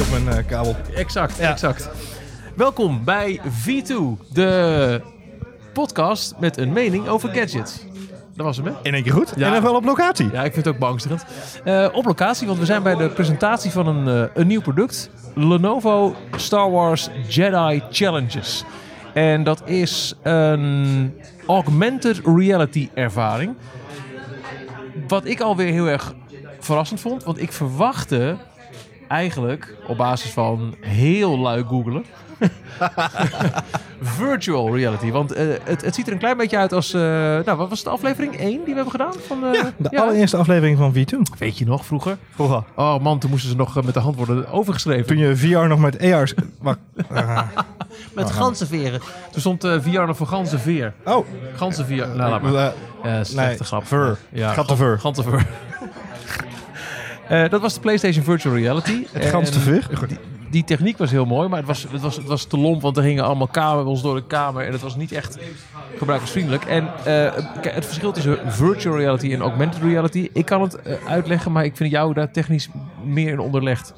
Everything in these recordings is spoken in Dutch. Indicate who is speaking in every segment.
Speaker 1: op mijn eh, kabel.
Speaker 2: Exact,
Speaker 1: Ja.
Speaker 2: exact. Welkom bij V2, de podcast met een mening over gadgets. Dat was hem, hè?
Speaker 1: In één keer goed.
Speaker 2: Ja.
Speaker 1: En nog wel op locatie.
Speaker 2: Ja, ik vind het ook beangstigend. Eh, op locatie, want we zijn bij de presentatie van een, eh, een nieuw product. Lenovo Star Wars Jedi Challenges. En dat is een augmented reality ervaring. Wat ik alweer heel erg verrassend vond. Want ik verwachtte eigenlijk op basis van heel lui googelen... virtual reality. Want eh, het, het ziet er een klein beetje uit als... eh, nou, wat was het aflevering 1 die we hebben gedaan? Van, eh,
Speaker 1: Ja, de allereerste aflevering van V2.
Speaker 2: Weet je nog, vroeger?
Speaker 1: Vroeger.
Speaker 2: Oh man, toen moesten ze nog met de hand worden overgeschreven.
Speaker 1: Toen je VR nog met AR... sk- Wacht. Ah.
Speaker 2: met ganzenveren. Toen stond VR nog voor ganzenveer.
Speaker 1: Oh.
Speaker 2: Ganzenveer. Nou, laat maar. slechte
Speaker 1: nee,
Speaker 2: grap.
Speaker 1: ver.
Speaker 2: Ja. Eh dat was de PlayStation Virtual Reality.
Speaker 1: Het ganste ver.
Speaker 2: Die, die techniek was heel mooi, maar het was, het, was, het was te lomp, want er gingen allemaal kabels door de kamer en het was niet echt gebruikersvriendelijk. En eh, het verschil tussen virtual reality en augmented reality, ik kan het eh, uitleggen, maar ik vind jou daar technisch meer in onderlegd.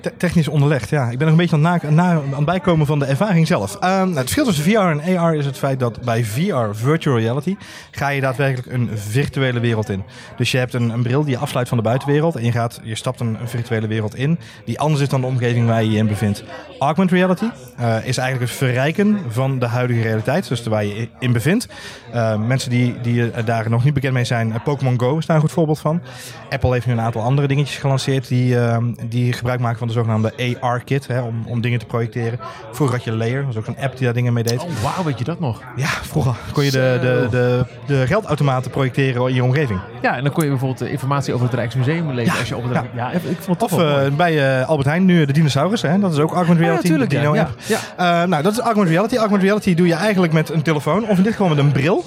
Speaker 1: Te- technisch onderlegd, ja. Ik ben nog een beetje aan na, aan het bijkomen van de ervaring zelf. Ehm, nou, het verschil tussen VR en AR is het feit dat bij VR, virtual reality, ga je daadwerkelijk een virtuele wereld in. Dus je hebt een, een bril die je afsluit van de buitenwereld en je, gaat, je stapt een, een virtuele wereld in die anders is dan de omgeving waar je je in bevindt. Augmented reality eh, is eigenlijk het verrijken van de huidige realiteit, dus waar je in bevindt. Eh, mensen die, die daar nog niet bekend mee zijn, eh, Pokémon Go is daar een goed voorbeeld van. Apple heeft nu een aantal andere dingetjes gelanceerd die, ehm, die gebruik maken van de zogenaamde AR-kit om, om dingen te projecteren. Vroeger had je Layer, dat was ook zo'n app die daar dingen mee deed.
Speaker 2: Oh wauw, weet je dat nog?
Speaker 1: Ja, vroeger kon je de, de, de, de geldautomaten projecteren in je omgeving.
Speaker 2: Ja, en dan kon je bijvoorbeeld eh, informatie over het Rijksmuseum lezen
Speaker 1: Ja,
Speaker 2: als je op het
Speaker 1: ja.
Speaker 2: Ik vond het
Speaker 1: Of eh, bij eh, Albert Heijn nu de dinosaurus, hè, dat is ook augmented
Speaker 2: Ja,
Speaker 1: reality.
Speaker 2: Ja, ja,
Speaker 1: nou, dat is augmented reality. Augmented reality doe je eigenlijk met een telefoon, of in dit geval met een bril.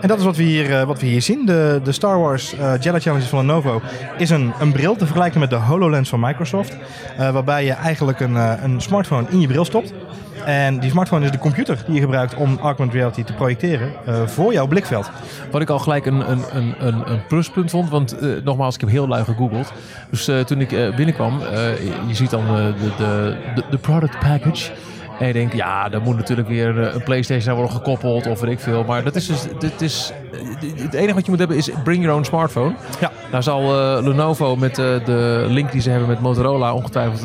Speaker 1: En dat is wat we hier, eh, wat we hier zien. De, de Star Wars eh Jedi Challenges van Lenovo is een, een bril te vergelijken met de HoloLens van Microsoft. eh, waarbij je eigenlijk een, een smartphone in je bril stopt. En die smartphone is de computer die je gebruikt om augmented reality te projecteren voor jouw blikveld.
Speaker 2: Wat ik al gelijk een, een, een, een, pluspunt vond. Want eh, nogmaals, ik heb heel lui gegoogeld. Dus toen ik binnenkwam, je ziet dan de, de, de product package. En je denkt, ja, daar moet natuurlijk weer eh, een PlayStation aan worden gekoppeld of weet ik veel. Maar dat is dus, dit is, eh, het enige wat je moet hebben is bring your own smartphone.
Speaker 1: Ja.
Speaker 2: Nou zal eh, Lenovo met de link die ze hebben met Motorola ongetwijfeld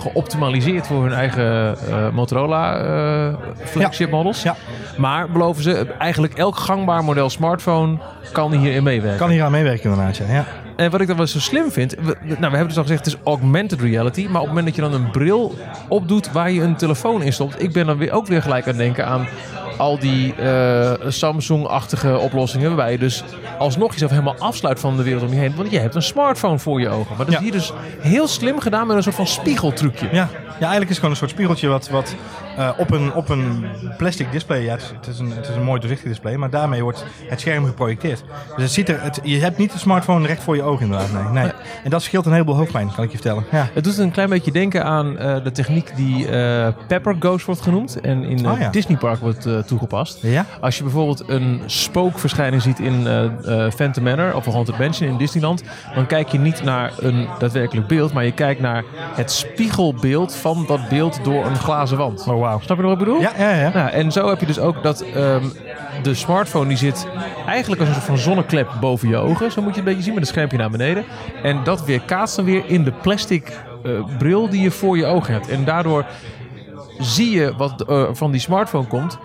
Speaker 2: geoptimaliseerd voor hun eigen Motorola flagship models.
Speaker 1: Ja.
Speaker 2: Maar beloven ze, eigenlijk elk gangbaar model smartphone kan hierin meewerken.
Speaker 1: Kan hier aan meewerken inderdaad, ja.
Speaker 2: En wat ik dan wel zo slim vind, we, nou, we hebben dus al gezegd, het is augmented reality. Maar op het moment dat je dan een bril opdoet waar je een telefoon in stopt, ik ben dan weer ook weer gelijk aan het denken aan al die eh, Samsung-achtige oplossingen, waarbij je dus alsnog jezelf helemaal afsluit van de wereld om je heen. Want je hebt een smartphone voor je ogen. Maar dat
Speaker 1: Ja.
Speaker 2: is hier dus heel slim gedaan met een soort van spiegeltrucje.
Speaker 1: Ja. ja, eigenlijk is het gewoon een soort spiegeltje wat, wat eh, op, een, op een plastic display, ja, het, is, het, is een, het is een mooi doorzichtig display, maar daarmee wordt het scherm geprojecteerd. Dus het ziet er, het, je hebt niet de smartphone recht voor je ogen inderdaad, nee. nee. En dat scheelt een heleboel hoofdpijn, kan ik je vertellen. Ja.
Speaker 2: Het doet een klein beetje denken aan eh, de techniek die eh, Pepper Ghost wordt genoemd. En in
Speaker 1: Oh ja.
Speaker 2: Disney Park wordt toegepast.
Speaker 1: Ja?
Speaker 2: Als je bijvoorbeeld een spookverschijning ziet in Phantom Manor of een Haunted Mansion in Disneyland, dan kijk je niet naar een daadwerkelijk beeld, maar je kijkt naar het spiegelbeeld van dat beeld door een glazen wand.
Speaker 1: Oh, wauw.
Speaker 2: Snap je nog wat ik bedoel?
Speaker 1: Ja, ja, ja.
Speaker 2: Nou, en zo heb je dus ook dat ehm, de smartphone die zit eigenlijk als een soort van zonneklep boven je ogen. Zo moet je het een beetje zien met een schermpje naar beneden. En dat weer kaatst dan weer in de plastic eh, bril die je voor je ogen hebt. En daardoor zie je wat eh, van die smartphone komt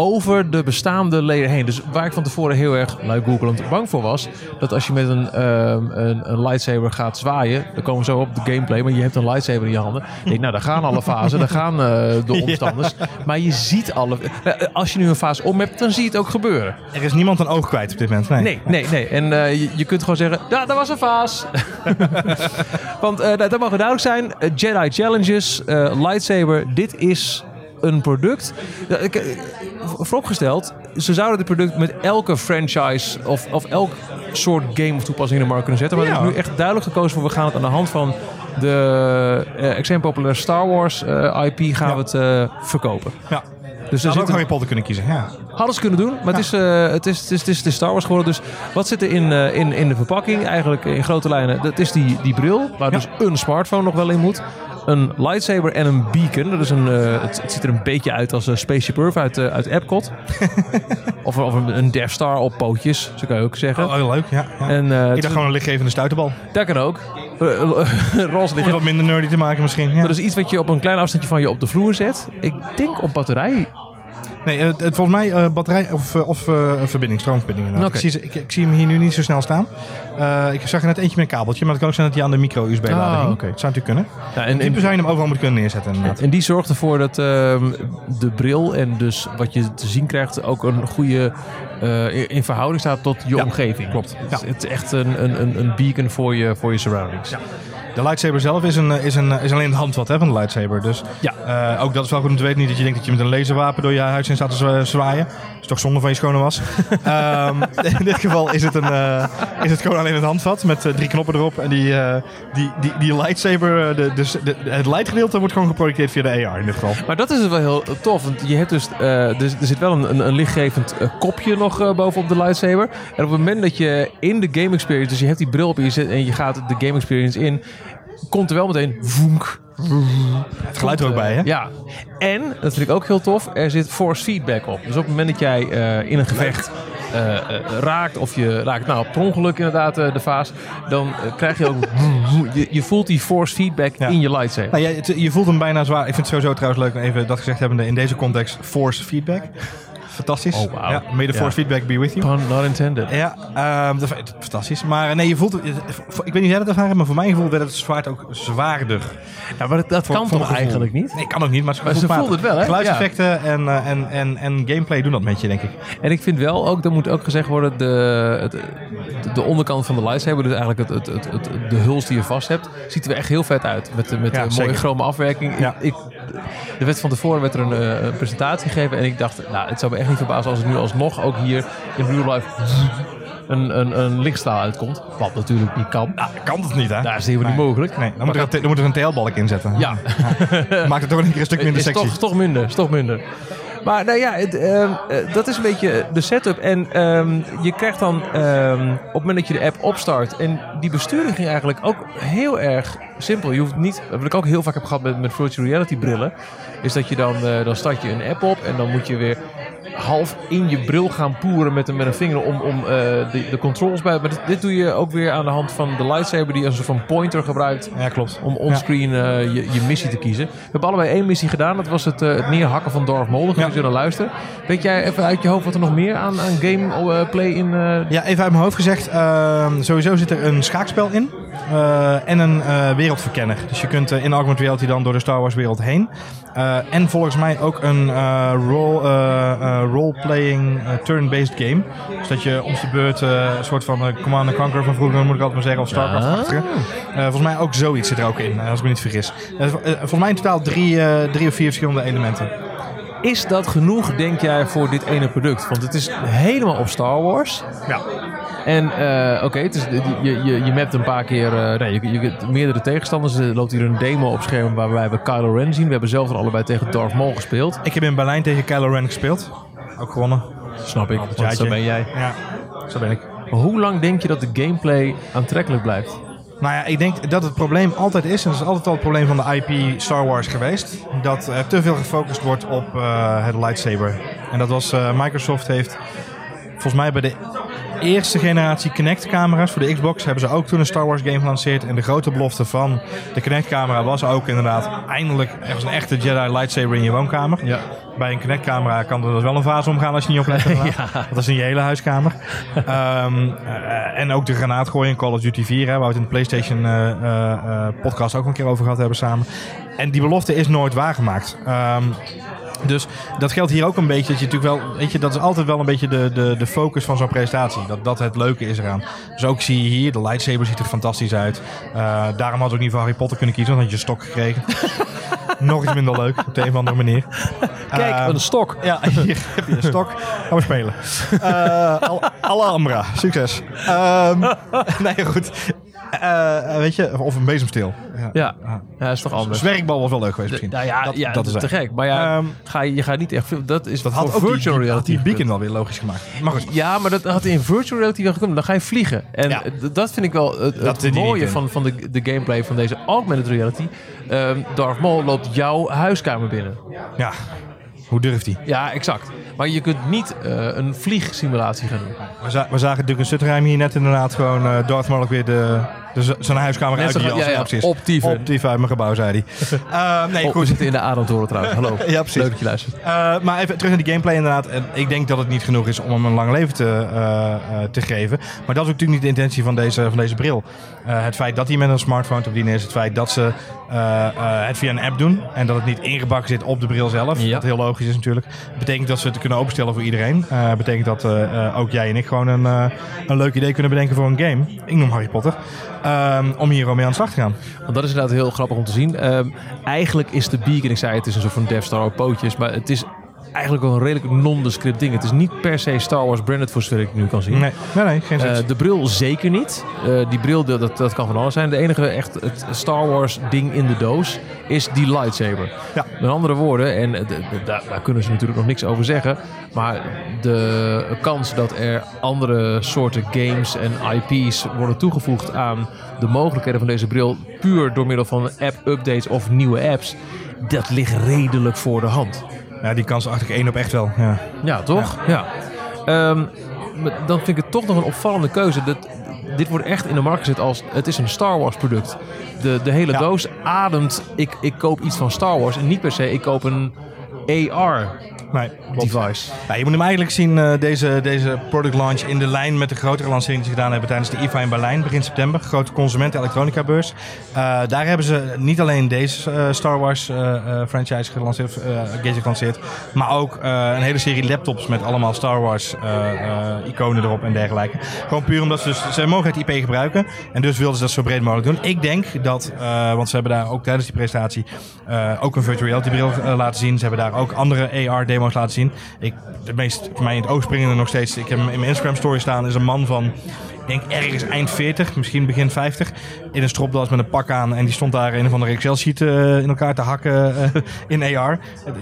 Speaker 2: over de bestaande layer heen. Dus waar ik van tevoren heel erg, lui googelend, bang voor was... dat als je met een, ehm, een, een lightsaber gaat zwaaien... dan komen we zo op de gameplay, maar je hebt een lightsaber in je handen. Ik denk, nou, daar gaan alle fasen, daar gaan eh, de omstanders. Maar je ziet alle... eh, Als je nu een fase om hebt, dan zie je het ook gebeuren.
Speaker 1: Er is niemand een oog kwijt op dit moment, nee.
Speaker 2: Nee, nee, nee. En eh, je, je kunt gewoon zeggen, ja, dat was een vaas. Want dat mag duidelijk zijn. Jedi Challenges, lightsaber, dit is een product. Eh, vooropgesteld, ze zouden dit product met elke franchise of, of elk soort game of toepassing in de markt kunnen zetten. Maar er
Speaker 1: Ja.
Speaker 2: is nu echt duidelijk gekozen voor, we gaan het aan de hand van de eh extreem populaire Star Wars eh, IP gaan
Speaker 1: Ja.
Speaker 2: we het verkopen.
Speaker 1: Ja.
Speaker 2: Dus er
Speaker 1: Zou ook Harry Potter kunnen kiezen, ja.
Speaker 2: Hadden ze kunnen doen, maar het, is, eh, het, is, het, is, het, is, is Star Wars geworden. Dus wat zit er in, eh, in, in de verpakking? Eigenlijk in grote lijnen. Dat is die, die bril, waar dus een smartphone nog wel in moet. Een lightsaber en een beacon. Dat is een, eh, het, het ziet er een beetje uit als een Spaceship Earth uit, eh, uit Epcot. of of een, een Death Star op pootjes, zo kan je ook zeggen.
Speaker 1: Oh, heel leuk, ja. ja.
Speaker 2: En eh,
Speaker 1: ik dacht gewoon een lichtgevende stuiterbal.
Speaker 2: dat kan ook. Eh, eh, Roze liggen.
Speaker 1: wat minder nerdy te maken misschien. Ja.
Speaker 2: Dat is iets wat je op een klein afstandje van je op de vloer zet. Ik denk op batterij.
Speaker 1: Nee, het, het- volgens mij eh, batterij of, eh, of eh, verbinding, stroomverbinding inderdaad.
Speaker 2: Oké.
Speaker 1: Ik, zie, ik, ik zie hem hier nu niet zo snel staan. Eh, ik zag er net eentje met een kabeltje, maar het kan ook zijn dat hij aan de micro-USB-lader
Speaker 2: Ah,
Speaker 1: hing.
Speaker 2: oké.
Speaker 1: Dat zou natuurlijk kunnen.
Speaker 2: Ja,
Speaker 1: In
Speaker 2: en,
Speaker 1: principe zou je hem overal moeten kunnen neerzetten inderdaad.
Speaker 2: En die zorgt ervoor dat ehm, de bril en dus wat je te zien krijgt ook een goede eh, in- in verhouding staat tot je
Speaker 1: Ja,
Speaker 2: omgeving.
Speaker 1: klopt.
Speaker 2: Het, is- het is echt een, een, een, een beacon voor je, voor je surroundings.
Speaker 1: De lightsaber zelf is, een, eh, is, een, is alleen het handvat hè, van de lightsaber. Dus
Speaker 2: Ja.
Speaker 1: eh, ook dat is wel goed om te weten. Niet dat je denkt dat je met een laserwapen door je huis heen staat te zwa- zwaaien. Dat is toch zonde van je schone was. Ehm, in dit geval is het, een, eh, is het gewoon alleen het handvat met eh, drie knoppen erop. En die, eh, die, die, die lightsaber, eh, de, dus de, het lightgedeelte wordt gewoon geprojecteerd via de AR in dit geval.
Speaker 2: Maar dat is wel heel tof, want je hebt dus, eh, dus er zit wel een, een, een lichtgevend eh, kopje nog eh, bovenop de lightsaber. En op het moment dat je in de game experience, dus je hebt die bril op je, zet, en je gaat de game experience in, komt er wel meteen voenk.
Speaker 1: Het geluid er ook bij, hè?
Speaker 2: Ja, en, dat vind ik ook heel tof, er zit force feedback op. Dus op het moment dat jij eh, in een gevecht eh, eh, raakt, of je raakt nou per ongeluk inderdaad de vaas, dan krijg je ook, je, je voelt die force feedback
Speaker 1: Ja.
Speaker 2: in je lightsaber.
Speaker 1: Nou, je, je voelt hem bijna zwaar. Ik vind het sowieso trouwens leuk om even dat gezegd hebbende in deze context. Force feedback. Fantastisch.
Speaker 2: Oh, wauw.
Speaker 1: Ja, may the
Speaker 2: Ja.
Speaker 1: force feedback be with you.
Speaker 2: Pun not intended.
Speaker 1: Ja, ehm, fantastisch. Maar nee, je voelt. Ik weet niet hoe jij dat ervaren, maar voor mijn gevoel werd het zwaard ook zwaarder.
Speaker 2: Ja, maar dat, dat
Speaker 1: Voor-
Speaker 2: kan
Speaker 1: voor
Speaker 2: toch eigenlijk niet?
Speaker 1: Nee, kan ook niet, maar,
Speaker 2: Maar ze voelt het wel, hè?
Speaker 1: Geluidseffecten en, eh, en, en, en gameplay doen dat met je, denk ik.
Speaker 2: En ik vind wel ook, dat moet ook gezegd worden, de, het, de, de onderkant van de lightsaber, dus eigenlijk het, het, het, de huls die je vast hebt, ziet er echt heel vet uit. Met, de- met
Speaker 1: Ja,
Speaker 2: een mooie chrome afwerking.
Speaker 1: Ja.
Speaker 2: Ik, er werd van tevoren werd er een, eh, een presentatie gegeven en ik dacht, nou, het zou me echt niet verbazen als het nu alsnog ook hier in real life een, een, een lichtstraal uitkomt. Wat natuurlijk niet kan.
Speaker 1: Nou, kan dat niet, hè?
Speaker 2: Daar is het helemaal niet mogelijk.
Speaker 1: Nee, dan moet, er, een- dan moet er een TL-balk in zetten.
Speaker 2: Ja,
Speaker 1: Maakt het toch een keer een stuk minder
Speaker 2: is
Speaker 1: sexy.
Speaker 2: toch, toch minder, is toch minder. Maar nou ja, het, ehm, eh, dat is een beetje de setup. En ehm, je krijgt dan ehm, op het moment dat je de app opstart. En die besturing ging eigenlijk ook heel erg simpel. Je hoeft niet, wat ik ook heel vaak heb gehad met, met virtual reality brillen. Is dat je dan, eh, dan start je een app op en dan moet je weer half in je bril gaan poeren met een, met een vinger om, om eh, de, de controls bij. Maar dit, dit doe je ook weer aan de hand van de lightsaber die als een soort van pointer gebruikt
Speaker 1: Ja, klopt.
Speaker 2: om onscreen eh, je, je missie te kiezen. We hebben allebei één missie gedaan. Dat was het, eh, het neerhakken van Darth Maul. Dan gaan
Speaker 1: Ja.
Speaker 2: we zullen luisteren. Weet jij even uit je hoofd wat er nog meer aan, aan gameplay in... eh,
Speaker 1: Ja, even uit mijn hoofd gezegd. ehm, sowieso zit er een schaakspel in. en een wereldverkenner. Dus je kunt in augmented reality dan door de Star Wars wereld heen. En volgens mij ook een role, eh, role-playing eh, turn-based game. Dus dat je om de beurt eh, een soort van eh, Command Conquer van vroeger moet ik altijd maar zeggen. Of Starcraft-achtige. Eh, volgens mij ook zoiets zit er ook in, eh, als ik me niet vergis. Eh, eh, volgens mij in totaal drie, eh, drie of vier verschillende elementen.
Speaker 2: Is dat genoeg, denk jij, voor dit ene product? Want het is helemaal op Star Wars.
Speaker 1: Ja.
Speaker 2: En eh, oké, je, je, je mapt een paar keer eh, nee, je, je, meerdere tegenstanders. Er loopt hier een demo op scherm waarbij we Kylo Ren zien. We hebben zelf er allebei tegen Darth Maul gespeeld.
Speaker 1: Ik heb in Berlijn tegen Kylo Ren gespeeld. Ook gewonnen.
Speaker 2: Snap ik, want zo ben jij.
Speaker 1: Ja, zo ben ik.
Speaker 2: Maar hoe lang denk je dat de gameplay aantrekkelijk blijft?
Speaker 1: Nou ja, ik denk dat het probleem altijd is, en dat is altijd al het probleem van de IP Star Wars geweest, dat er te veel gefocust wordt op eh, het lightsaber. En dat was, Microsoft heeft volgens mij bij de eerste generatie Kinect-camera's voor de Xbox hebben ze ook toen een Star Wars game gelanceerd. En de grote belofte van de Kinect-camera was ook inderdaad eindelijk ergens een echte Jedi lightsaber in je woonkamer.
Speaker 2: Ja.
Speaker 1: Bij een Kinect-camera kan er dus wel een vaas omgaan als je niet oplet. inderdaad. Dat is in je hele huiskamer. Ehm, eh, en ook de granaat gooien in Call of Duty 4, hè, waar we het in de PlayStation eh, eh, podcast ook een keer over gehad hebben samen. En die belofte is nooit waargemaakt. Ehm, dus dat geldt hier ook een beetje. Dat je natuurlijk wel, weet je, dat is altijd wel een beetje de, de, de focus van zo'n presentatie. Dat, dat het leuke is eraan. Dus ook zie je hier, de lightsaber ziet er fantastisch uit. Eh, daarom had ik ook niet voor Harry Potter kunnen kiezen, want dan had je een stok gekregen. Nog iets minder leuk, op de een of andere manier.
Speaker 2: Kijk,
Speaker 1: Ehm,
Speaker 2: een stok.
Speaker 1: ja, hier heb je een stok. Gaan we spelen. Eh, Al- Alhambra, succes. Ehm, nee, goed. Eh, eh, weet je, of een bezemsteel. Ja.
Speaker 2: Ja, is toch anders.
Speaker 1: Zwerkbal was wel leuk geweest misschien.
Speaker 2: Nou ja,
Speaker 1: dat,
Speaker 2: ja,
Speaker 1: dat is
Speaker 2: te gek. Maar ja,
Speaker 1: Ehm,
Speaker 2: ga je, je gaat niet echt veel. Dat is
Speaker 1: Dat had ook
Speaker 2: virtual
Speaker 1: die,
Speaker 2: reality.
Speaker 1: die beacon wel weer logisch gemaakt. Maar goed.
Speaker 2: Ja, maar dat had in virtual reality wel gekomen. Dan ga je vliegen. En
Speaker 1: Ja.
Speaker 2: dat vind ik wel het, mooie van, van de, de gameplay van deze augmented reality. Ehm Darth Maul loopt jouw huiskamer binnen.
Speaker 1: Ja, hoe durft hij?
Speaker 2: Ja, exact. Maar je kunt niet eh, een vliegsimulatie gaan doen.
Speaker 1: We, za- we zagen Duncan Sutterheim hier net inderdaad gewoon uh, Darth Maul weer de, z- zijn huiskamer uit die
Speaker 2: ja,
Speaker 1: als
Speaker 2: ja,
Speaker 1: reacties.
Speaker 2: optieven.
Speaker 1: Optieven uit mijn gebouw, zei hij. Eh, nee,
Speaker 2: Oh, we
Speaker 1: goed.
Speaker 2: zitten in de Ademtoren trouwens. Hallo.
Speaker 1: Ja, precies.
Speaker 2: Leuk dat je luistert.
Speaker 1: Eh, maar even terug naar die gameplay inderdaad. En ik denk dat het niet genoeg is om hem een lang leven te, eh, eh, te geven. Maar dat is natuurlijk niet de intentie van deze, van deze bril. Het feit dat hij met een smartphone te bedienen is. Het feit dat ze het via een app doen. En dat het niet ingebakken zit op de bril zelf.
Speaker 2: Ja.
Speaker 1: Wat heel logisch is natuurlijk. Betekent dat ze het kunnen openstellen voor iedereen. Betekent dat ook jij en ik gewoon een, een leuk idee kunnen bedenken voor een game. Ik noem Harry Potter. Ehm, om hier mee aan de slag te gaan.
Speaker 2: Want dat is inderdaad heel grappig om te zien. Ehm, eigenlijk is de beacon, ik zei het is een soort van Death Star op pootjes, maar het is eigenlijk wel een redelijk nondescript ding. Het is niet per se Star Wars branded voor zover ik nu kan zien.
Speaker 1: Nee, nee, nee geen
Speaker 2: Eh,
Speaker 1: zin.
Speaker 2: de bril zeker niet. Eh, die bril, dat, dat kan van alles zijn. De enige echt het Star Wars ding in de doos is die lightsaber.
Speaker 1: Ja.
Speaker 2: Met andere woorden, en de- de- daar, daar kunnen ze natuurlijk nog niks over zeggen. Maar de kans dat er andere soorten games en IP's worden toegevoegd aan de mogelijkheden van deze bril, puur door middel van app-updates of nieuwe apps, dat ligt redelijk voor de hand.
Speaker 1: Ja, die kans acht ik één op echt wel. Ja.
Speaker 2: Ja, toch? Ja. Ehm, dan vind ik het toch nog een opvallende keuze. Dat, dit wordt echt in de markt gezet als het is een Star Wars product. De, de hele
Speaker 1: Ja.
Speaker 2: doos ademt, ik, ik koop iets van Star Wars. En niet per se, ik koop een AR
Speaker 1: Nee,
Speaker 2: device.
Speaker 1: Ja, je moet hem eigenlijk zien, eh, deze, deze product launch, in de lijn met de grotere lancering die ze gedaan hebben tijdens de IFA in Berlijn begin september. Grote consumenten elektronica beurs. Eh, daar hebben ze niet alleen deze eh, Star Wars franchise gelanceerd, gadget gelanceerd, maar ook een hele serie laptops met allemaal Star Wars iconen erop en dergelijke. Gewoon puur omdat ze, dus, ze mogen het IP gebruiken en dus wilden ze dat zo breed mogelijk doen. Ik denk dat, want ze hebben daar ook tijdens die presentatie ook een virtual reality bril laten zien. Ze hebben daar ook andere AR demo's laten zien. Ik, de meest voor mij in het oog springende nog steeds, ik heb in mijn Instagram story staan, is een man van, denk ergens eind 40, misschien begin 50, in een stropdas met een pak aan en die stond daar een of andere Excel sheet eh, in elkaar te hakken eh, in AR.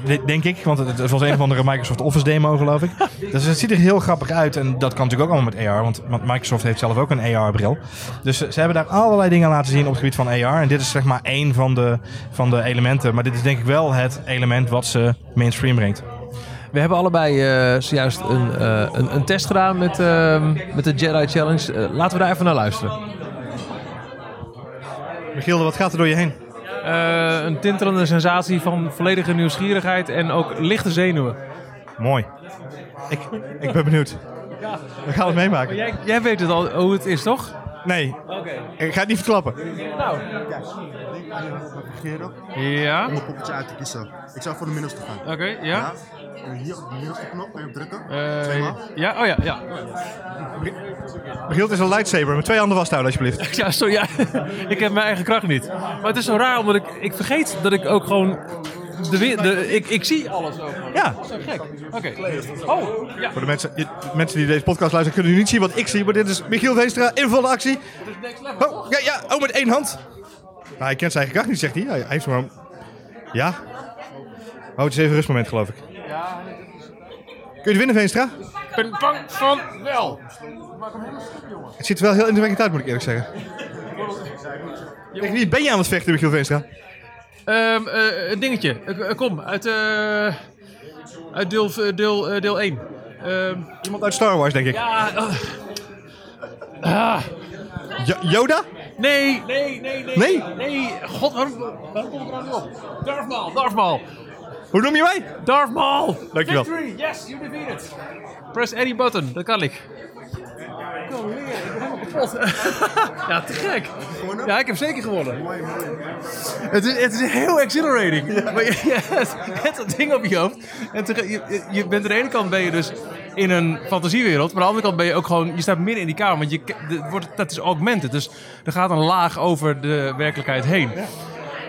Speaker 1: Eh, Denk ik, want het, was een of andere Microsoft Office demo geloof ik. Dus het ziet er heel grappig uit en dat kan natuurlijk ook allemaal met AR, want, want Microsoft heeft zelf ook een AR bril. Dus ze hebben daar allerlei dingen laten zien op het gebied van AR en dit is zeg maar één van de, van de elementen. Maar dit is denk ik wel het element wat ze mainstream brengt.
Speaker 2: We hebben allebei eh, zojuist een, eh, een, een test gedaan met, ehm, met de Jedi Challenge. Eh, laten we daar even naar luisteren.
Speaker 1: Michiel, wat gaat er door je heen?
Speaker 2: Eh, een tintelende sensatie van volledige nieuwsgierigheid en ook lichte zenuwen.
Speaker 1: Mooi. Ik, ik ben benieuwd. We gaan het meemaken.
Speaker 2: Jij, jij weet het al hoe het is, toch?
Speaker 1: Nee,
Speaker 2: Oké.
Speaker 1: ik ga het niet verklappen.
Speaker 2: Nou.
Speaker 3: Regeren
Speaker 2: Ja.
Speaker 3: om een poppetje uit te kiezen. Ik zou voor de middelste gaan.
Speaker 2: Oké, ja.
Speaker 3: Ja. En hier op de middelste knop kan je op drukken.
Speaker 2: Eh,
Speaker 3: Tweemaal.
Speaker 2: ja, oh ja, ja.
Speaker 1: Michiel, het is een lightsaber. Met twee handen vasthouden, alsjeblieft.
Speaker 2: Ja, sorry, ja. ik heb mijn eigen kracht niet. Maar het is zo raar, omdat ik, ik vergeet dat ik ook gewoon... De, de, ik, ik zie alles ook.
Speaker 1: Ja,
Speaker 2: Zo gek. Oké. Oh, ja.
Speaker 1: voor de mensen, mensen die deze podcast luisteren kunnen nu niet zien wat ik zie. Maar dit is Michiel Veenstra in volle actie. Oh, ja, ja, oh, met één hand. Nou, hij kent zijn eigen kracht niet, zegt hij. Hij hij heeft gewoon... Ja. Oh, het is even een rustmoment, geloof ik. Kun je het winnen, Veenstra?
Speaker 2: Ik ben bang van wel.
Speaker 1: Het ziet er wel heel indrukwekkend uit, moet ik eerlijk zeggen. Tegen wie ben je aan het vechten, Michiel Veenstra?
Speaker 2: Ehm, eh, een dingetje. Eh, eh, kom, uit, eh, uit deel, deel, deel 1. Ehm,
Speaker 1: Iemand uit Star Wars, denk ik.
Speaker 2: ja. Ah.
Speaker 1: Yoda?
Speaker 2: Nee, nee, nee, nee.
Speaker 1: Nee?
Speaker 2: Nee, god, waarom, waarom kom ik er nou niet op? Darth Maul, Darth Maul.
Speaker 1: Hoe noem je mij?
Speaker 2: Darth Maul.
Speaker 1: Dankjewel.
Speaker 2: Victory, yes, you defeated. Press any button, dat kan ik. Ik kan kapot. ja, te gek. Ja, ik heb zeker gewonnen. Het is, het is heel exhilarating. Maar je, je hebt, je hebt dat ding op je hoofd. En je, je bent aan de ene kant ben je dus in een fantasiewereld. Maar aan de andere kant ben je ook gewoon... Je staat midden in die kamer. Want je, de- wordt, dat is augmented. Dus er gaat een laag over de werkelijkheid heen.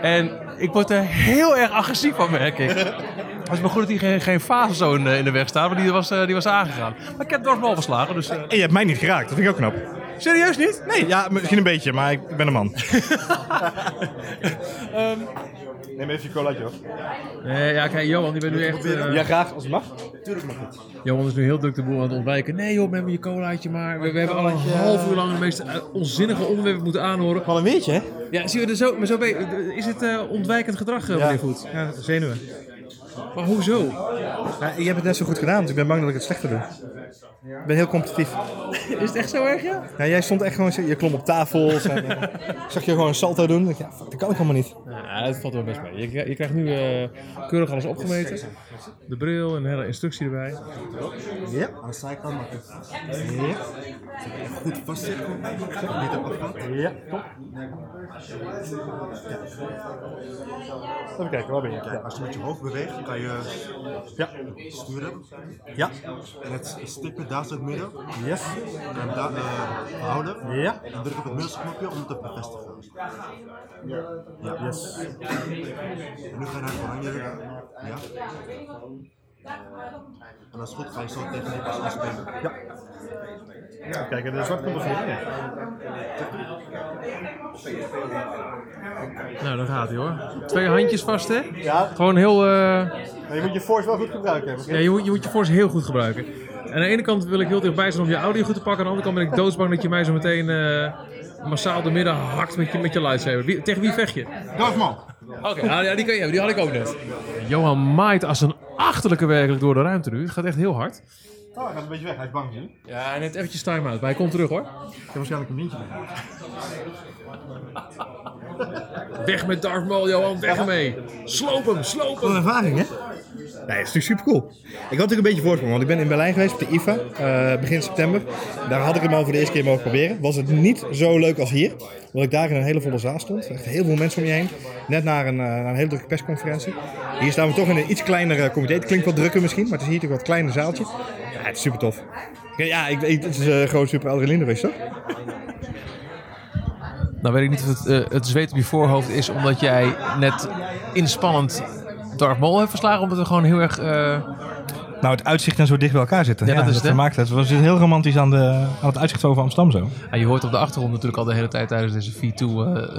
Speaker 2: En ik word er heel erg agressief van, merk ik. Het is maar goed dat hier geen, geen fase zo in, de- in de weg staat. Maar die was, eh, die was aangegaan. Maar ik heb Darth Maul verslagen. Dus, eh,
Speaker 1: En je hebt mij niet geraakt, dat vind ik ook knap.
Speaker 2: Serieus niet?
Speaker 1: Nee, ja, misschien een beetje, maar ik, ik ben een man. Neem even je colaatje op.
Speaker 2: Nee, ja, kijk, Johan, die bent nu echt... eh,
Speaker 1: Ja, graag, als het mag.
Speaker 3: Tuurlijk mag het.
Speaker 2: Johan is nu heel druk de boel aan het ontwijken. Nee joh, neem je colaatje maar. We, we hebben al een half uur lang de meest eh, onzinnige onderwerpen moeten aanhoren.
Speaker 1: Wel een weertje, hè?
Speaker 2: Ja, zie je er zo, maar zo ben je- is het eh, ontwijkend gedrag, uh, meneer Voet?
Speaker 1: Ja, zenuwen.
Speaker 2: Maar hoezo?
Speaker 1: Ja, je hebt het net zo goed gedaan, dus ik ben bang dat ik het slechter doe. Ik ben heel competitief.
Speaker 2: Is het echt zo erg, ja?
Speaker 1: Ja, jij stond echt gewoon, je klom op tafels. En, eh, ik zag je gewoon een salto doen. Dacht, Ja, fuck, dat kan ik helemaal niet.
Speaker 2: Ja, dat valt wel best mee. Je, krijgt- je krijgt nu eh, keurig alles opgemeten. De bril en een hele instructie erbij.
Speaker 3: Ja. Aan de zijkant. Ja. Goed vastzitten. Niet op.
Speaker 1: Ja, top. Even kijken, waar ben je?
Speaker 3: Kijk, als je met je hoofd beweegt, kan je
Speaker 1: Ja.
Speaker 3: sturen.
Speaker 1: Ja.
Speaker 3: En het stipje daar het midden,
Speaker 1: Yes.
Speaker 3: hem daar eh, houden.
Speaker 1: Ja.
Speaker 3: En druk op het middelste knopje om het te bevestigen. Ja.
Speaker 1: Yes.
Speaker 3: En nu ga je naar het oranje. Ja. En als het goed ga je zo tegen die pas afspelen.
Speaker 1: Ja. Kijk, de zwart komt er voor.
Speaker 2: Nou, daar gaat hij hoor. Twee handjes vast, hè?
Speaker 1: Ja,
Speaker 2: Gewoon heel... eh,
Speaker 1: je moet je force wel goed gebruiken hebben.
Speaker 2: ja, je, moet, je moet je force heel goed gebruiken. En aan de ene kant wil ik heel dichtbij zijn om je audio goed te pakken. Aan de andere kant ben ik doodsbang dat je mij zo meteen eh, massaal de midden hakt met je, met je lightsaber. Wie, tegen wie vecht je?
Speaker 3: Darfman!
Speaker 2: Oké, nou, ja, die kan je hebben. Die had ik ook net. Johan maait als een achterlijke werkelijk door de ruimte nu. Het gaat echt heel hard.
Speaker 1: Oh, hij gaat een beetje weg. Hij is bang?
Speaker 2: Ja, hij neemt eventjes time-out. Maar hij komt terug hoor.
Speaker 1: Ik heb waarschijnlijk een lintje mee.
Speaker 2: Weg met Darth Maul, Johan. Weg ermee. Sloop hem, sloop
Speaker 1: Wat
Speaker 2: hem.
Speaker 1: een ervaring, hè? Nee, het is natuurlijk super cool. Ik had natuurlijk een beetje voorsprong, want ik ben in Berlijn geweest op de IFA eh, begin september. Daar had ik hem al voor de eerste keer mogen proberen. Was het niet zo leuk als hier, omdat ik daar in een hele volle zaal stond. Echt heel veel mensen om je heen. Net naar een, eh, naar een hele drukke persconferentie. Hier staan we toch in een iets kleiner comité. Het klinkt wat drukker misschien, maar het is hier toch wat kleiner zaaltje. Ja, het is super tof. Ja, ik, ik, het is eh, gewoon super adrenaline geweest, toch?
Speaker 2: Nou weet ik niet of het, het zweet op je voorhoofd is omdat jij net inspannend Darth Maul heeft verslagen. Omdat we gewoon heel erg... eh,
Speaker 1: Nou, het uitzicht en zo dicht bij elkaar zitten.
Speaker 2: Ja, dat is het,
Speaker 1: het. We zitten heel romantisch aan, de, aan het uitzicht over Amsterdam zo.
Speaker 2: Ja, je hoort op de achtergrond natuurlijk al de hele tijd tijdens deze V2 eh,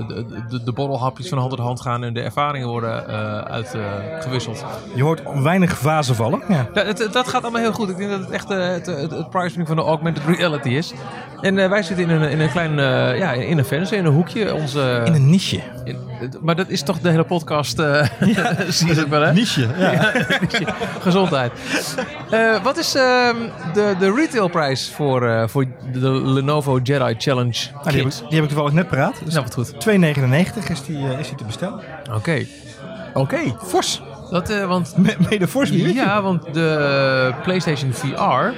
Speaker 2: de, de, de borrelhapjes van hand tot hand gaan en de ervaringen worden eh, uitgewisseld.
Speaker 1: Je hoort weinig vazen vallen. Ja.
Speaker 2: Het, het- dat gaat allemaal heel goed. Ik denk dat het echt het, het, het pricing van de augmented reality is. En eh, wij zitten in een, in een klein, eh, ja, in een venster, in een hoekje. Onze,
Speaker 1: In een niche.
Speaker 2: in- maar dat is toch de hele podcast, eh zie je het wel hè?
Speaker 1: Niche, ja.
Speaker 2: Gezondheid. Wat is ehm, de, de retailprijs voor, voor de Lenovo Jedi Challenge
Speaker 1: Nou, die, heb ik, die heb ik toevallig net paraat. Dus
Speaker 2: Nou, wat goed.
Speaker 1: 2,99 is die, is die te bestellen.
Speaker 2: Oké.
Speaker 1: Oké, fors.
Speaker 2: Dat, eh, want,
Speaker 1: Me- Mede fors weer.
Speaker 2: ja, want de PlayStation VR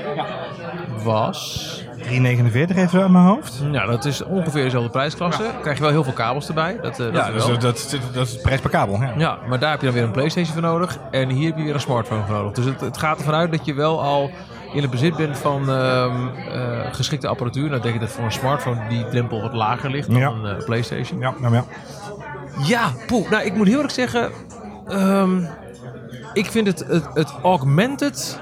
Speaker 2: was...
Speaker 1: 3,49 even uit mijn hoofd.
Speaker 2: Nou, dat is ongeveer dezelfde prijsklasse. Krijg je wel heel veel kabels erbij. Dat, eh, dat
Speaker 1: Ja, dus, dat, dat, dat is prijs per kabel. Ja.
Speaker 2: Ja, maar daar heb je dan weer een PlayStation voor nodig. En hier heb je weer een smartphone voor nodig. Dus het, het gaat ervan uit dat je wel al in het bezit bent van ehm, eh, geschikte apparatuur. Nou denk ik dat voor een smartphone die drempel wat lager ligt dan
Speaker 1: Ja.
Speaker 2: een eh, PlayStation.
Speaker 1: Ja, nou ja.
Speaker 2: Ja, poeh. Nou, ik moet heel eerlijk zeggen. ehm, ik vind het, het, het augmented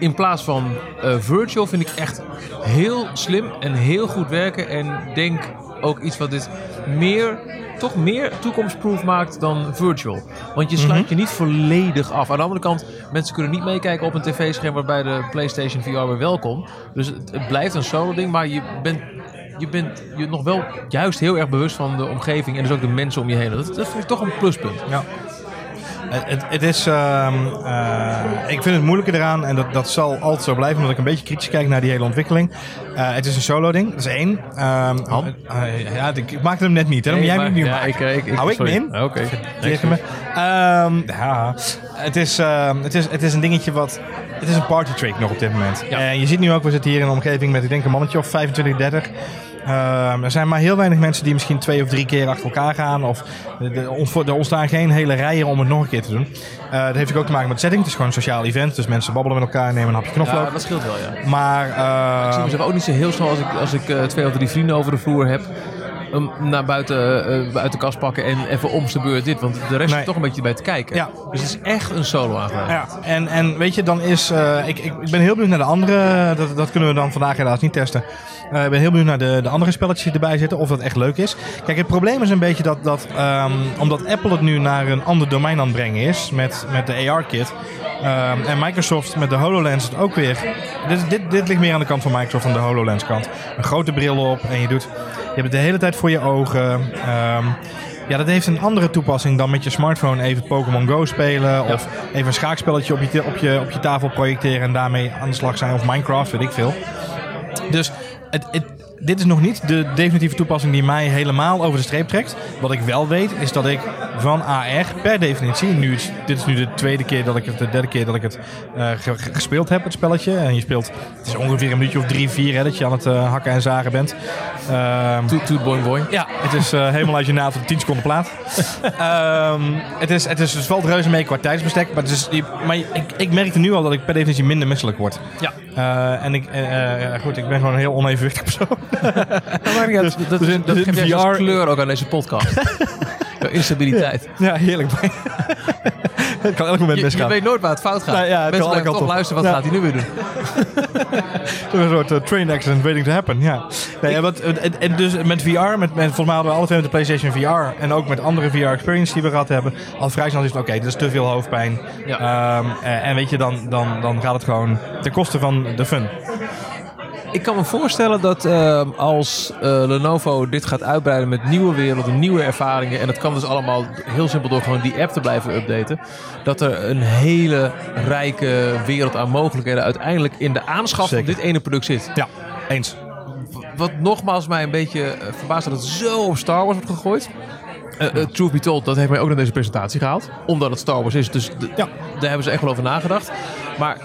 Speaker 2: in plaats van eh, virtual vind ik echt heel slim en heel goed werken. En denk ook iets wat dit meer, toch meer toekomstproof maakt dan virtual. Want je sluit je niet volledig af. Aan de andere kant, mensen kunnen niet meekijken op een tv-scherm waarbij de PlayStation VR weer welkom. Dus het, het blijft een solo ding, maar je bent je bent je nog wel juist heel erg bewust van de omgeving en dus ook de mensen om je heen. Dat, dat vind ik toch een pluspunt.
Speaker 1: ja. Het, het, is, ehm, eh, ik vind het moeilijke eraan, en dat, dat zal altijd zo blijven, omdat ik een beetje kritisch kijk naar die hele ontwikkeling. Eh, het is een solo ding, dat is één. Ehm,
Speaker 2: Han?
Speaker 1: eh, ja, ik ik maakte hem net niet, hè? Moet jij
Speaker 2: maar-
Speaker 1: niet
Speaker 2: ja,
Speaker 1: maken.
Speaker 2: ik, ik, ik,
Speaker 1: Hou ik me in?
Speaker 2: Oké.
Speaker 1: Tegen me. Ehm, ja, het is, ehm, het, is, het is een dingetje wat. Het is een party trick nog op dit moment.
Speaker 2: Ja.
Speaker 1: En je ziet nu ook, we zitten hier in een omgeving met, ik denk, een mannetje of 25, 30. Ehm, er zijn maar heel weinig mensen die misschien twee of drie keer achter elkaar gaan. Of er- ont- ontstaan geen hele rijen om het nog een keer te doen. Eh, dat heeft ook te maken met de setting. Het is gewoon een sociaal event. Dus mensen babbelen met elkaar, nemen een hapje knoflook.
Speaker 2: Ja, dat scheelt wel, ja.
Speaker 1: Maar
Speaker 2: Ik zie mezelf ook niet zo heel snel als ik, als ik eh, twee of drie vrienden over de vloer heb. Hem naar buiten, eh, uit de kast pakken en even om zijn beurt dit. Want de rest
Speaker 1: Nee.
Speaker 2: is toch een beetje bij te kijken.
Speaker 1: Ja.
Speaker 2: Dus het is echt een solo aangelegenheid.
Speaker 1: Ja, en, en weet je, dan is. eh, ik, ik, ik ben heel benieuwd naar de andere. Dat, dat kunnen we dan vandaag helaas niet testen. Eh, ik ben heel benieuwd naar de, de andere spelletjes die erbij zitten. Of dat echt leuk is. Kijk, het probleem is een beetje dat. dat ehm, omdat Apple het nu naar een ander domein aan het brengen is. Met, met de AR-kit. ehm, en Microsoft met de HoloLens het ook weer. Dit, dit, dit ligt meer aan de kant van Microsoft dan de HoloLens kant. Een grote bril op en je doet. Je hebt het de hele tijd voor je ogen. Ehm, ja, dat heeft een andere toepassing dan met je smartphone even Pokémon Go spelen. Of even een schaakspelletje op je, op, je, op je tafel projecteren en daarmee aan de slag zijn. Of Minecraft, weet ik veel. Dus het, het, dit is nog niet de definitieve toepassing die mij helemaal over de streep trekt. Wat ik wel weet, is dat ik van AR per definitie... Nu, is- dit is nu de tweede keer dat ik het, de derde keer dat ik het eh, ge- ge- gespeeld heb, het spelletje. En je speelt, het is ongeveer een minuutje of drie, vier hè, dat je aan het eh, hakken en zagen bent. Ehm,
Speaker 2: Toet, toet, boing, boing.
Speaker 1: ja, het is eh, helemaal uit je naad op 10 seconden plaat. Ehm, het, is, het, is, het valt reuze mee qua tijdsbestek. Maar, het is, die- maar ik, ik merkte nu al dat ik per definitie minder misselijk word.
Speaker 2: Ja.
Speaker 1: Eh, en ik, eh, eh, goed, ik ben gewoon een heel onevenwichtig persoon.
Speaker 2: Dat, uit. dat,
Speaker 1: dus in-
Speaker 2: dat
Speaker 1: dus in VR
Speaker 2: kleur ook aan deze podcast. Instabiliteit.
Speaker 1: ja, heerlijk. het kan elk moment
Speaker 2: Je, je
Speaker 1: misgaan.
Speaker 2: weet nooit waar het fout gaat.
Speaker 1: Nou ja, het
Speaker 2: Mensen blijven toch
Speaker 1: kanten op.
Speaker 2: luisteren, wat gaat hij nu weer doen?
Speaker 1: Een soort eh, train accident waiting to happen. Ja. Nee, wat, en, en dus met VR, met, met, volgens mij hadden we alle twee met de PlayStation VR en ook met andere VR experience die we gehad hebben, al vrij snel is het oké, dit is te veel hoofdpijn.
Speaker 2: Ja.
Speaker 1: Ehm, eh, en weet je, dan, dan, dan gaat het gewoon ten koste van de fun.
Speaker 2: Ik kan me voorstellen dat ehm, als eh, Lenovo dit gaat uitbreiden met nieuwe werelden, nieuwe ervaringen. En dat kan dus allemaal heel simpel door gewoon die app te blijven updaten. Dat er een hele rijke wereld aan mogelijkheden uiteindelijk in de aanschaf
Speaker 1: Zeker.
Speaker 2: van dit ene product zit.
Speaker 1: Ja, eens.
Speaker 2: Wat nogmaals mij een beetje eh, verbaast dat het zo op Star Wars wordt gegooid. Eh, eh, truth be told, dat heeft mij ook naar deze presentatie gehaald. Omdat het Star Wars is. Dus
Speaker 1: Ja.
Speaker 2: daar hebben ze echt wel over nagedacht. Maar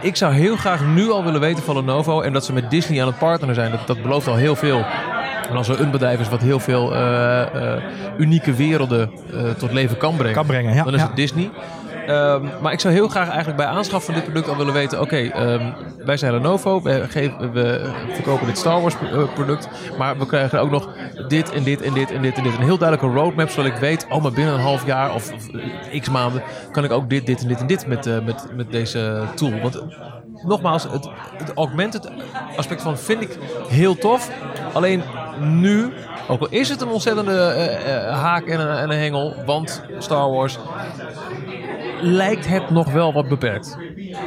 Speaker 2: ik zou heel graag nu al willen weten van Lenovo. En dat ze met Disney aan het partneren zijn. Dat, dat belooft al heel veel. En als er een bedrijf is wat heel veel eh, eh, unieke werelden eh, tot leven kan brengen.
Speaker 1: Kan brengen, ja.
Speaker 2: Dan is
Speaker 1: ja.
Speaker 2: het Disney. Ehm, maar ik zou heel graag eigenlijk bij aanschaf van dit product al willen weten... oké, ehm, wij zijn Lenovo, we, geven, we verkopen dit Star Wars eh, product... maar we krijgen ook nog dit en dit en dit en dit en dit. Een heel duidelijke roadmap, zodat ik weet... oh, maar binnen een half jaar of, eh, x maanden... kan ik ook dit, dit en dit en dit met, eh, met, met deze tool. Want nogmaals, het, het augmented aspect van vind ik heel tof. Alleen nu... Ook al is het een ontzettende haak en een hengel, want Star Wars lijkt het nog wel wat beperkt.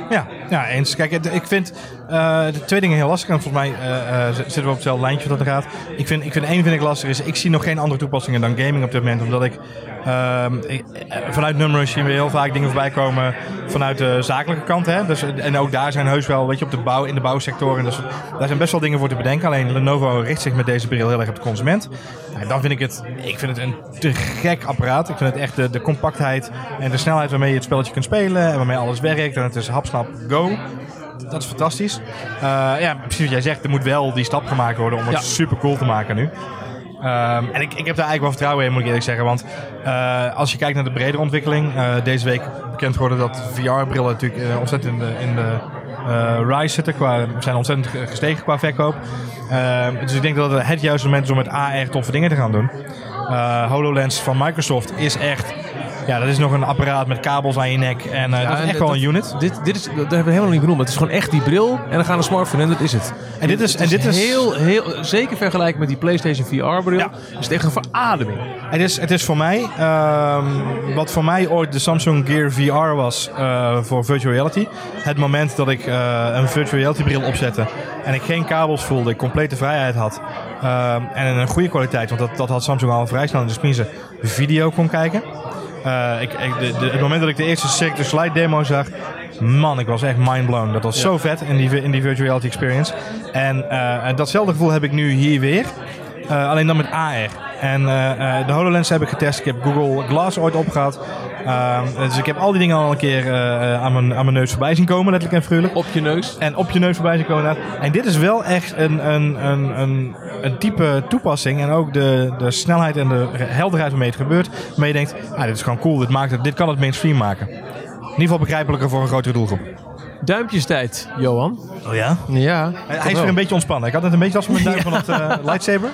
Speaker 1: Ja, ja, eens. Kijk, ik vind eh, twee dingen heel lastig. En volgens mij eh, eh, zitten we op hetzelfde lijntje dat gaat. Ik vind, ik vind één vind ik lastig is, ik zie nog geen andere toepassingen dan gaming op dit moment. Omdat ik, ehm, eh, vanuit nummers zien we heel vaak dingen voorbij komen vanuit de zakelijke kant. Hè? Dus, en ook daar zijn heus wel, weet je, op de bouw, in de bouwsectoren. Dus daar zijn best wel dingen voor te bedenken. Alleen Lenovo richt zich met deze bril heel erg op de consument. Nou, dan vind ik het, ik vind het een te gek apparaat. Ik vind het echt de, de compactheid en de snelheid waarmee je het spelletje kunt spelen. En waarmee alles werkt. En het is hapsnap go. Dat is fantastisch. Eh, ja, precies wat jij zegt. Er moet wel die stap gemaakt worden om het
Speaker 2: Ja.
Speaker 1: super cool te maken nu. Ehm, en ik, ik heb daar eigenlijk wel vertrouwen in, moet ik eerlijk zeggen. Want eh, als je kijkt naar de bredere ontwikkeling. eh, deze week bekend geworden dat VR-brillen natuurlijk ontzettend in de, in de rise zitten. Qua, zijn ontzettend ge- gestegen qua verkoop. Ehm, dus ik denk dat het het juiste moment is om met AR toffe dingen te gaan doen. HoloLens van Microsoft is echt... Ja, dat is nog een apparaat met kabels aan je nek. En eh, dat is echt wel een unit.
Speaker 2: Dit, dit is, dat hebben we helemaal niet benoemd. Het is gewoon echt die bril en dan gaan een smartphone en dat is het.
Speaker 1: En dit is- en dit is-
Speaker 2: heel, heel, zeker vergelijken met die PlayStation VR-bril,
Speaker 1: Ja.
Speaker 2: is het echt een verademing.
Speaker 1: Het is, het is voor mij, ehm, wat voor mij ooit de Samsung Gear VR was eh, voor virtual reality. Het moment dat ik eh, een virtual reality bril opzette en ik geen kabels voelde, ik complete vrijheid had. ehm, en een goede kwaliteit, want dat, dat had Samsung al vrij snel in de smiezen, video kon kijken. Eh, ik, ik, de, de- het moment dat ik de eerste Cirque du Slide demo zag, man, ik was echt mindblown. Dat was zo vet in die, in die virtual reality experience. En eh, en datzelfde gevoel heb ik nu hier weer. Eh, alleen dan met AR. En de HoloLens heb ik getest. Ik heb Google Glass ooit opgehad. Ehm, dus ik heb al die dingen al een keer eh, aan, mijn, aan mijn neus voorbij zien komen, letterlijk en figuurlijk.
Speaker 2: Op je neus.
Speaker 1: En op je neus voorbij zien komen. En dit is wel echt een, een, een, een, een type toepassing. En ook de, de snelheid en de helderheid waarmee het gebeurt. Waarmee je denkt, ah, dit is gewoon cool. Dit, maakt het, dit kan het mainstream maken. In ieder geval begrijpelijker voor een grotere doelgroep.
Speaker 2: Duimpjestijd, Johan.
Speaker 1: Oh ja?
Speaker 2: Ja.
Speaker 1: Hij is weer een beetje ontspannen. Ik had net een beetje last van mijn duim van het eh, lightsaber.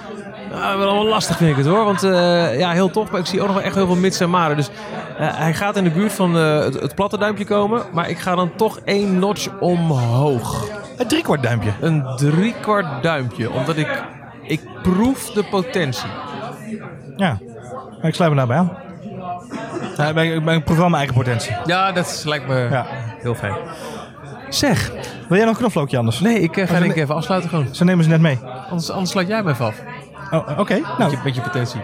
Speaker 2: Ah, wel allemaal lastig vind ik het hoor. Want eh, ja, heel tof. Maar ik zie ook nog wel echt heel veel mits en maren. Dus hij gaat in de buurt van eh, het, het platte duimpje komen. Maar ik ga dan toch één notch omhoog.
Speaker 1: Een driekwart duimpje.
Speaker 2: Een driekwart duimpje. Omdat ik, ik proef de potentie.
Speaker 1: Ja, ik sluit me daarbij aan. Ja, ik ben- ik ben- ik proef wel mijn eigen potentie.
Speaker 2: Ja, dat is- lijkt me
Speaker 1: Ja.
Speaker 2: heel fijn. Zeg,
Speaker 1: Wil jij nog een knoflookje anders?
Speaker 2: nee, ik eh, ga denk ik even afsluiten gewoon.
Speaker 1: Ze nemen ze net mee.
Speaker 2: Anders, anders sluit jij me even af.
Speaker 1: Oh, Oké,
Speaker 2: Met
Speaker 1: nou,
Speaker 2: je, met je potentie.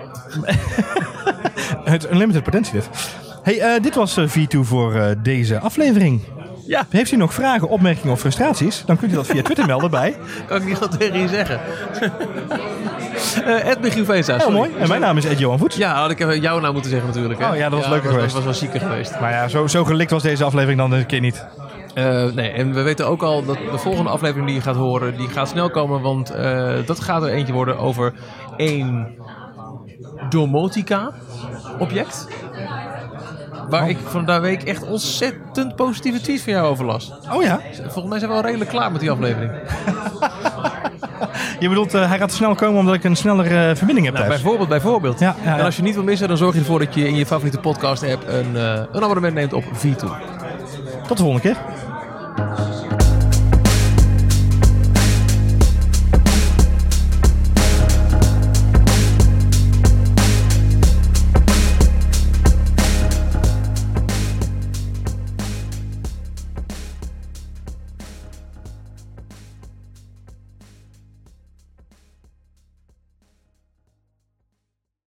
Speaker 1: het is unlimited potentie dit. Hey, eh, dit was eh, V2 voor eh, deze aflevering.
Speaker 2: Ja.
Speaker 1: Heeft u nog vragen, opmerkingen of frustraties? Dan kunt u dat via Twitter melden bij.
Speaker 2: Kan ik niet wat tegen je zeggen. Ed Michiel Veesa,
Speaker 1: Heel mooi. En mijn naam is Ed Johan Voets.
Speaker 2: Ja, had ik even jouw naam moeten zeggen natuurlijk. Hè?
Speaker 1: Oh ja, dat was leuker
Speaker 2: dat
Speaker 1: geweest.
Speaker 2: was wel zieker geweest.
Speaker 1: Maar ja, zo, zo gelikt was deze aflevering dan een keer niet.
Speaker 2: Nee, en we weten ook al dat de volgende aflevering die je gaat horen, die gaat snel komen. Want dat gaat er eentje worden over één domotica object. Waar ik van de week echt ontzettend positieve tweets van jou over las.
Speaker 1: Oh ja?
Speaker 2: Volgens mij zijn we al redelijk klaar met die aflevering.
Speaker 1: Je bedoelt, eh, hij gaat snel komen omdat ik een snellere verbinding heb
Speaker 2: Nou,
Speaker 1: thuis.
Speaker 2: bijvoorbeeld, bijvoorbeeld.
Speaker 1: Ja, ja,
Speaker 2: En als je niet wil missen, dan zorg je ervoor dat je in je favoriete podcast app een, eh, een abonnement neemt op V2.
Speaker 1: Tot de volgende keer.